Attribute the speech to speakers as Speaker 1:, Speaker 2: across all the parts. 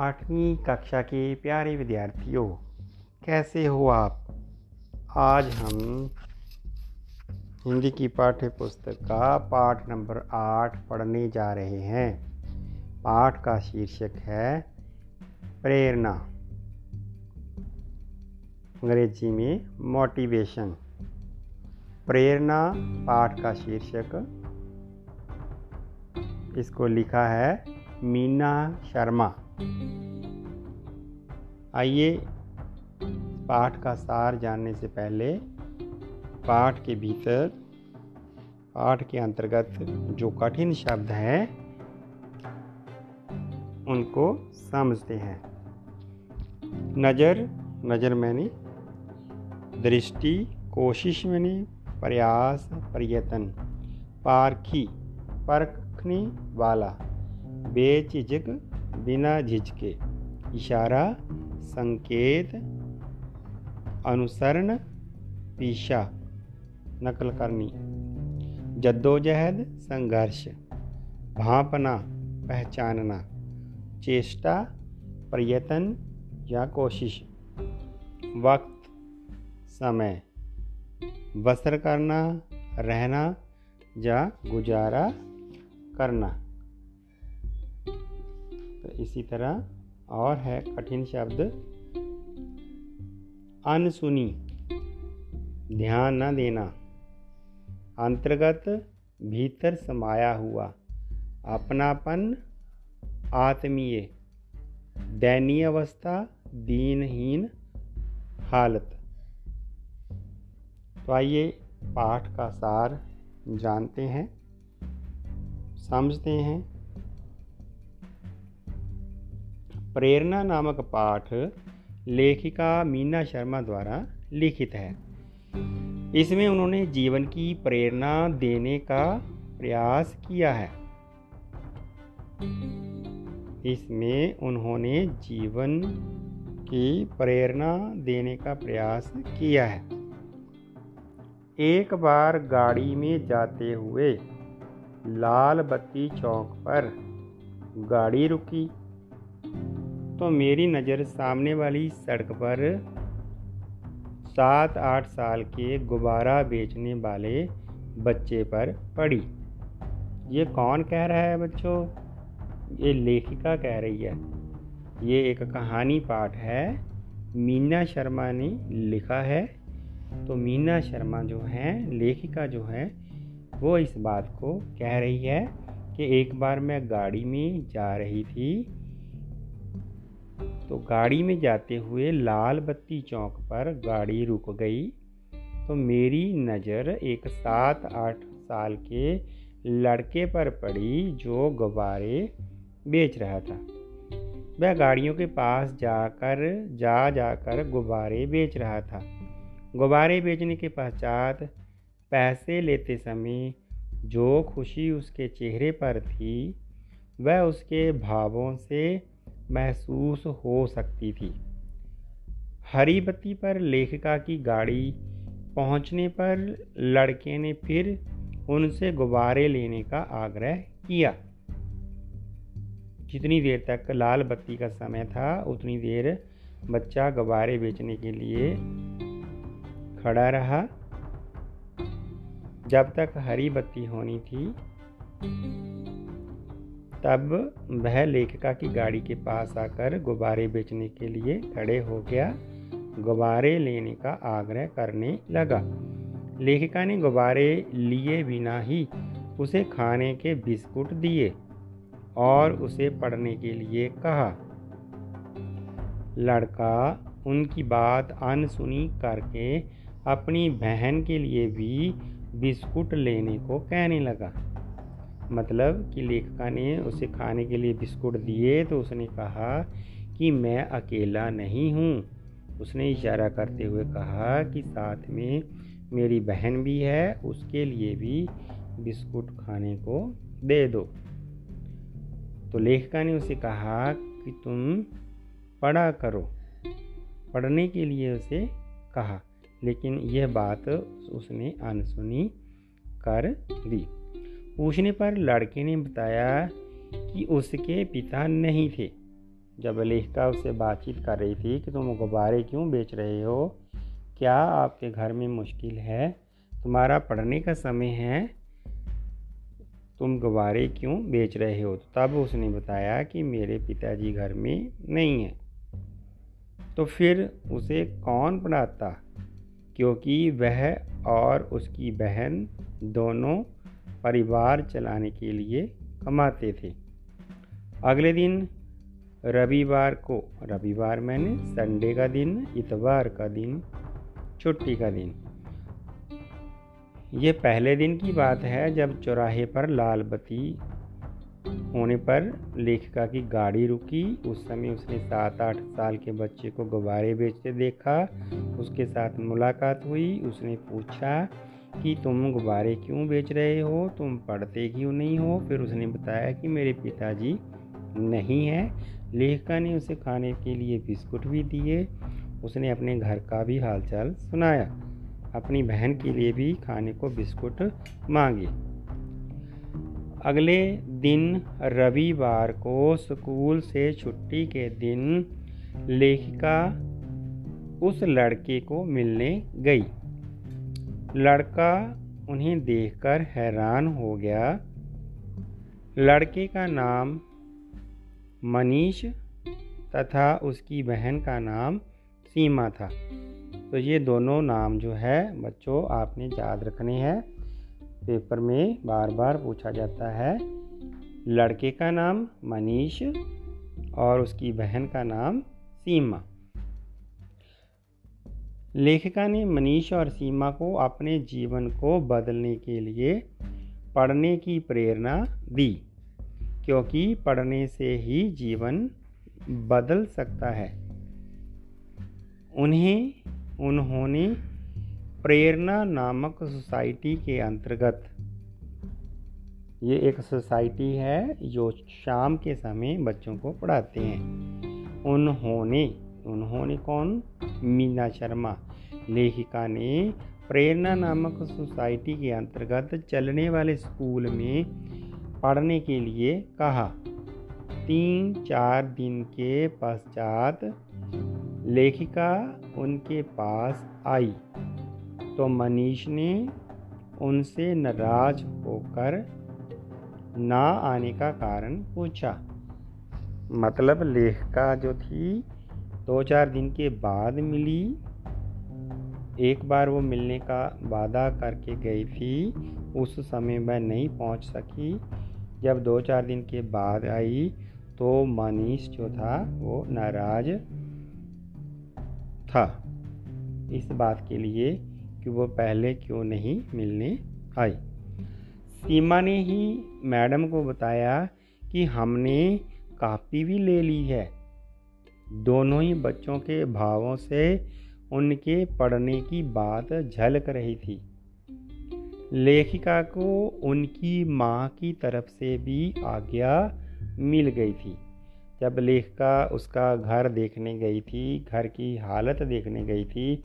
Speaker 1: आठवीं कक्षा के प्यारे विद्यार्थियों, कैसे हो आप? आज हम हिंदी की पाठ्य पुस्तक का पाठ नंबर आठ पढ़ने जा रहे हैं। पाठ का शीर्षक है, प्रेरणा। अंग्रेज़ी में मोटिवेशन प्रेरणा, पाठ का शीर्षक। इसको लिखा है मीना शर्मा। आइए पाठ का सार जानने से पहले पाठ के भीतर, पाठ के अंतर्गत जो कठिन शब्द हैं, उनको समझते हैं। नज़र नज़र मैंने, दृष्टि, कोशिश मैंने, प्रयास, प्रयत्न, पारखी, परखने वाला, बेझिझक बिना झिझके। इशारा, संकेत, अनुसरण, पीछा, नकल करनी। जद्दोजहद, संघर्ष, भापना, पहचानना, चेष्टा, प्रयत्न या कोशिश। वक्त, समय, बसर करना, रहना या गुजारा करना। तो इसी तरह और है कठिन शब्द। अनसुनी, ध्यान न देना। अंतर्गत भीतर समाया हुआ, अपनापन आत्मीय दैनीय अवस्था दीनहीन हालत। तो आइए पाठ का सार जानते हैं, समझते हैं। प्रेरणा नामक पाठ लेखिका मीना शर्मा द्वारा लिखित है। इसमें उन्होंने जीवन की प्रेरणा देने का प्रयास किया है। इसमें उन्होंने जीवन की प्रेरणा देने का प्रयास किया है। एक बार गाड़ी में जाते हुए लाल बत्ती चौक पर गाड़ी रुकी। तो मेरी नज़र सामने वाली सड़क पर सात आठ साल के गुब्बारा बेचने वाले बच्चे पर पड़ी। ये कौन कह रहा है बच्चों? ये लेखिका कह रही है। ये एक कहानी पाठ है। मीना शर्मा ने लिखा है। तो मीना शर्मा जो है, लेखिका जो है, वो इस बात को कह रही है कि एक बार मैं गाड़ी में जा रही थी तो गाड़ी में जाते हुए लाल बत्ती चौक पर गाड़ी रुक गई। तो मेरी नज़र एक सात आठ साल के लड़के पर पड़ी जो गुब्बारे बेच रहा था। वह गाड़ियों के पास जाकर, जा जाकर गुब्बारे बेच रहा था। गुब्बारे बेचने के पश्चात पैसे लेते समय जो खुशी उसके चेहरे पर थी, वह उसके भावों से महसूस हो सकती थी। हरी बत्ती पर लेखिका की गाड़ी पहुँचने पर लड़के ने फिर उनसे गुब्बारे लेने का आग्रह किया। जितनी देर तक लाल बत्ती का समय था, उतनी देर बच्चा गुब्बारे बेचने के लिए खड़ा रहा। जब तक हरी बत्ती होनी थी तब वह लेखिका की गाड़ी के पास आकर गुब्बारे बेचने के लिए खड़े हो गया। गुब्बारे लेने का आग्रह करने लगा। लेखिका ने गुब्बारे लिए बिना ही उसे खाने के बिस्कुट दिए और उसे पढ़ने के लिए कहा। लड़का, उनकी बात अनसुनी करके अपनी बहन के लिए भी बिस्कुट लेने को कहने लगा। मतलब कि लेखिका ने उसे खाने के लिए बिस्कुट दिए तो उसने कहा कि मैं अकेला नहीं हूँ। उसने इशारा करते हुए कहा कि साथ में मेरी बहन भी है, उसके लिए भी बिस्कुट खाने को दे दो। तो लेखिका ने उसे कहा कि तुम पढ़ा करो। पढ़ने के लिए उसे कहा, लेकिन यह बात उसने अनसुनी कर दी। पूछने पर लड़के ने बताया कि उसके पिता नहीं थे। जब लेखिका उससे बातचीत कर रही थी कि तुम गुब्बारे क्यों बेच रहे हो? क्या आपके घर में मुश्किल है? तुम्हारा पढ़ने का समय है। तुम गुब्बारे क्यों बेच रहे हो? तब उसने बताया कि मेरे पिताजी घर में नहीं है। तो फिर उसे कौन पढ़ाता? क्योंकि वह और उसकी बहन दोनों परिवार चलाने के लिए कमाते थे। अगले दिन, रविवार को, रविवार मैंने संडे का दिन, इतवार का दिन, छुट्टी का दिन। ये पहले दिन की बात है जब चौराहे पर लाल बत्ती होने पर लेखिका की गाड़ी रुकी। उस समय उसने सात आठ साल के बच्चे को गुब्बारे बेचते देखा। उसके साथ मुलाकात हुई। उसने पूछा कि तुम गुब्बारे क्यों बेच रहे हो? तुम पढ़ते क्यों नहीं हो? फिर उसने बताया कि मेरे पिताजी नहीं हैं। लेखिका ने उसे खाने के लिए बिस्कुट भी दिए। उसने अपने घर का भी हालचाल सुनाया। अपनी बहन के लिए भी खाने को बिस्कुट मांगे। अगले दिन रविवार को स्कूल से छुट्टी के दिन लेखिका उस लड़के को मिलने गई। लड़का उन्हें देखकर हैरान हो गया। लड़के का नाम मनीष तथा उसकी बहन का नाम सीमा था। तो ये दोनों नाम जो है, बच्चों, आपने याद रखने हैं। पेपर में बार बार पूछा जाता है। लड़के का नाम मनीष और उसकी बहन का नाम सीमा। लेखिका ने मनीष और सीमा को अपने जीवन को बदलने के लिए पढ़ने की प्रेरणा दी, क्योंकि पढ़ने से ही जीवन बदल सकता है। उन्हें, उन्होंने प्रेरणा नामक सोसाइटी के अंतर्गत, ये एक सोसाइटी है जो शाम के समय बच्चों को पढ़ाते हैं। उन्होंने उन्होंने कौन? मीना शर्मा लेखिका ने प्रेरणा नामक सोसाइटी के अंतर्गत चलने वाले स्कूल में पढ़ने के लिए कहा। तीन चार दिन के पश्चात लेखिका उनके पास आई। तो मनीष ने उनसे नाराज़ होकर ना आने का कारण पूछा। मतलब लेखिका जो थी दो चार दिन के बाद मिली। एक बार वो मिलने का वादा करके गई थी। उस समय मैं नहीं पहुँच सकी। जब दो चार दिन के बाद आई तो मनीष जो था, वो नाराज़ था। इस बात के लिए कि वो पहले क्यों नहीं मिलने आई। सीमा ने ही मैडम को बताया कि हमने कापी भी ले ली है। दोनों ही बच्चों के भावों से उनके पढ़ने की बात झलक रही थी। लेखिका को उनकी माँ की तरफ़ से भी आज्ञा मिल गई थी। जब लेखिका उसका घर देखने गई थी, घर की हालत देखने गई थी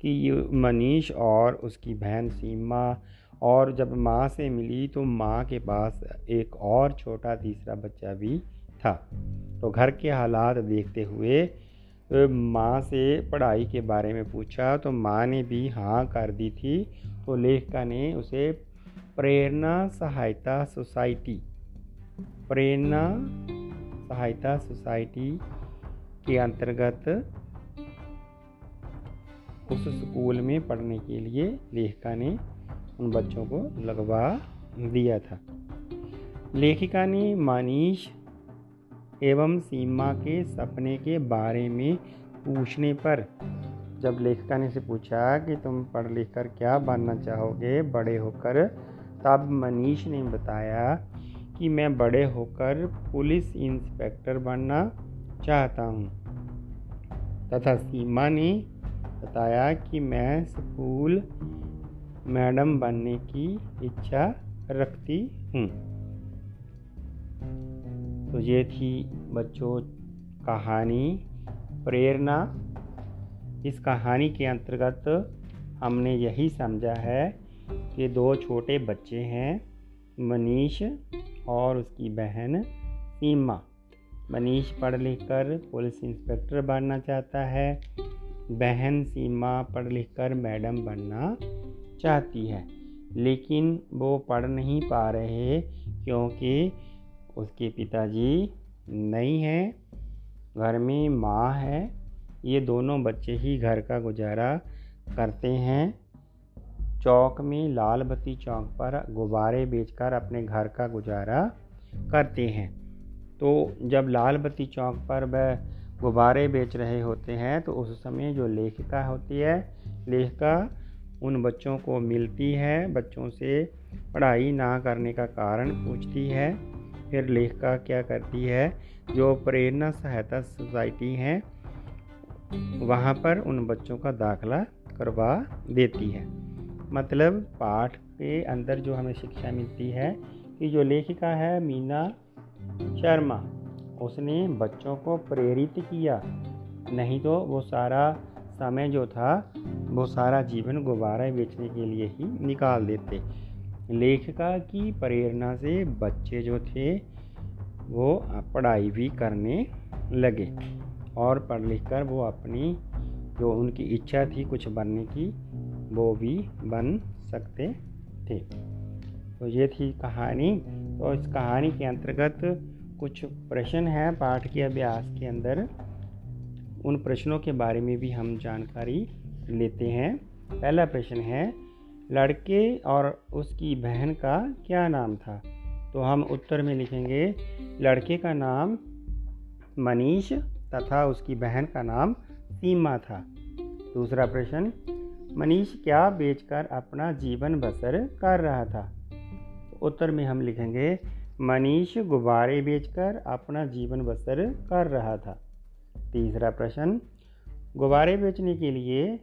Speaker 1: कि मनीष और उसकी बहन सीमा और जब माँ से मिली तो माँ के पास एक और छोटा तीसरा बच्चा भी था। तो घर के हालात देखते हुए माँ से पढ़ाई के बारे में पूछा तो माँ ने भी हाँ कर दी थी। तो लेखिका ने उसे प्रेरणा सहायता सोसाइटी, प्रेरणा सहायता सोसाइटी के अंतर्गत उस स्कूल में पढ़ने के लिए लेखिका ने उन बच्चों को लगवा दिया था। लेखिका ने मनीष एवं सीमा के सपने के बारे में पूछने पर। जब लेखिका ने से पूछा कि तुम पढ़ लिख कर क्या बनना चाहोगे, बड़े होकर, तब मनीष ने बताया कि मैं बड़े होकर पुलिस इंस्पेक्टर बनना चाहता हूँ। तथा सीमा ने बताया कि मैं स्कूल मैडम बनने की इच्छा रखती हूँ। तो ये थी बच्चों कहानी, प्रेरणा। इस कहानी के अंतर्गत हमने यही समझा है कि दो छोटे बच्चे हैं, मनीष और उसकी बहन सीमा। मनीष पढ़ लिख कर पुलिस इंस्पेक्टर बनना चाहता है। बहन सीमा पढ़ लिख कर मैडम बनना चाहती है, लेकिन वो पढ़ नहीं पा रहे क्योंकि उसके पिताजी नहीं हैं, घर में माँ है, ये दोनों बच्चे ही घर का गुजारा करते हैं। चौक में लाल बत्ती चौक पर गुब्बारे बेचकर अपने घर का गुजारा करते हैं। तो जब लाल बत्ती चौक पर वह गुब्बारे बेच रहे होते हैं तो उस समय जो लेखिका होती है, लेखिका उन बच्चों को मिलती है, बच्चों से पढ़ाई ना करने का कारण पूछती है। फिर लेखिका क्या करती है? जो प्रेरणा सहायता सोसाइटी हैं, वहाँ पर उन बच्चों का दाखला करवा देती है। मतलब पाठ के अंदर जो हमें शिक्षा मिलती है कि जो लेखिका है मीना शर्मा, उसने बच्चों को प्रेरित किया। नहीं तो वो सारा समय जो था, वो सारा जीवन गुब्बारा बेचने के लिए ही निकाल देते। लेखिका की प्रेरणा से बच्चे जो थे, वो पढ़ाई भी करने लगे और पढ़ लिख कर वो अपनी जो उनकी इच्छा थी कुछ बनने की, वो भी बन सकते थे। तो ये थी कहानी। तो इस कहानी के अंतर्गत कुछ प्रश्न हैं पाठ के अभ्यास के अंदर। उन प्रश्नों के बारे में भी हम जानकारी लेते हैं। पहला प्रश्न है लड़के और उसकी बहन का क्या नाम था? तो हम उत्तर में लिखेंगे, लड़के का नाम मनीष तथा उसकी बहन का नाम सीमा था। दूसरा प्रश्न, मनीष क्या बेचकर अपना जीवन बसर कर रहा था? उत्तर में हम लिखेंगे, मनीष गुब्बारे बेचकर अपना जीवन बसर कर रहा था। तीसरा प्रश्न, गुब्बारे बेचने के लिए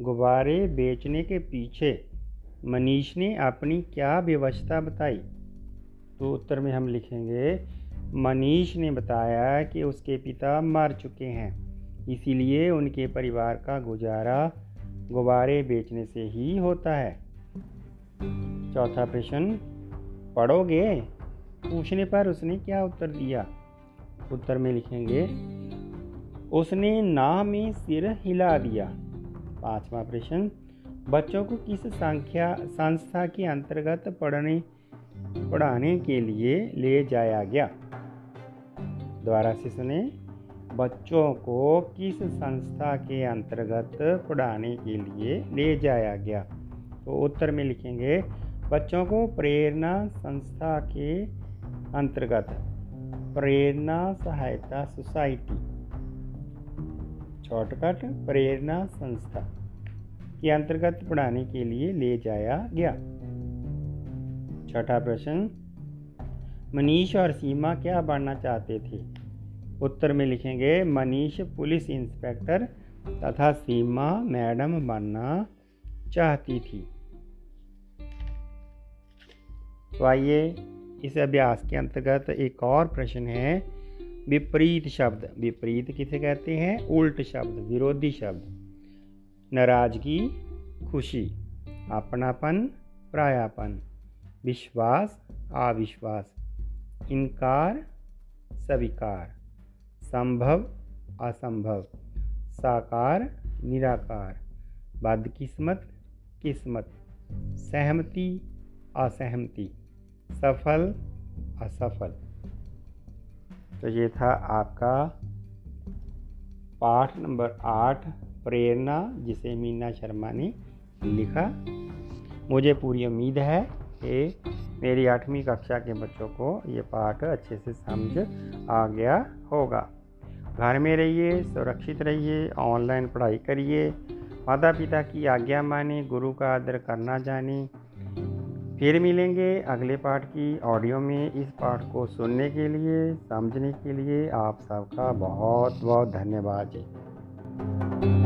Speaker 1: गुब्बारे बेचने के पीछे मनीष ने अपनी क्या व्यवस्था बताई? तो उत्तर में हम लिखेंगे, मनीष ने बताया कि उसके पिता मर चुके हैं, इसीलिए उनके परिवार का गुजारा गुब्बारे बेचने से ही होता है। चौथा प्रश्न, पढ़ोगे? पूछने पर उसने क्या उत्तर दिया? उत्तर में लिखेंगे, उसने ना में सिर हिला दिया। पांचवा प्रश्न, बच्चों को किस संख्या, संस्था के अंतर्गत पढ़ने, पढ़ाने के लिए ले जाया गया? द्वारा से सुने, बच्चों को किस संस्था के अंतर्गत पढ़ाने के लिए ले जाया गया? तो उत्तर में लिखेंगे, बच्चों को प्रेरणा संस्था के अंतर्गत, प्रेरणा सहायता सोसाइटी। शॉर्टकट प्रेरणा संस्था के अंतर्गत पढ़ाने के लिए ले जाया गया। छठा प्रश्न, मनीष और सीमा क्या बनना चाहते थे? उत्तर में लिखेंगे, मनीष पुलिस इंस्पेक्टर तथा सीमा मैडम बनना चाहती थी। तो आइए इस अभ्यास के अंतर्गत एक और प्रश्न है। विपरीत शब्द। विपरीत किसे कहते हैं? उल्ट शब्द, विरोधी शब्द। नाराज़गी, खुशी, अपनापन, प्रायापन, विश्वास, अविश्वास, इनकार, स्वीकार, संभव, असंभव, साकार, निराकार, बदकिस्मत, किस्मत, सहमति, असहमति, सफल, असफल। तो ये था आपका पाठ नंबर आठ, प्रेरणा, जिसे मीना शर्मा ने लिखा। मुझे पूरी उम्मीद है कि मेरी आठवीं कक्षा के बच्चों को ये पाठ अच्छे से समझ आ गया होगा। घर में रहिए, सुरक्षित रहिए, ऑनलाइन पढ़ाई करिए। माता पिता की आज्ञा माने, गुरु का आदर करना जाने फिर मिलेंगे अगले पार्ट की ऑडियो में। इस पार्ट को सुनने के लिए, समझने के लिए आप सबका बहुत बहुत धन्यवाद जी।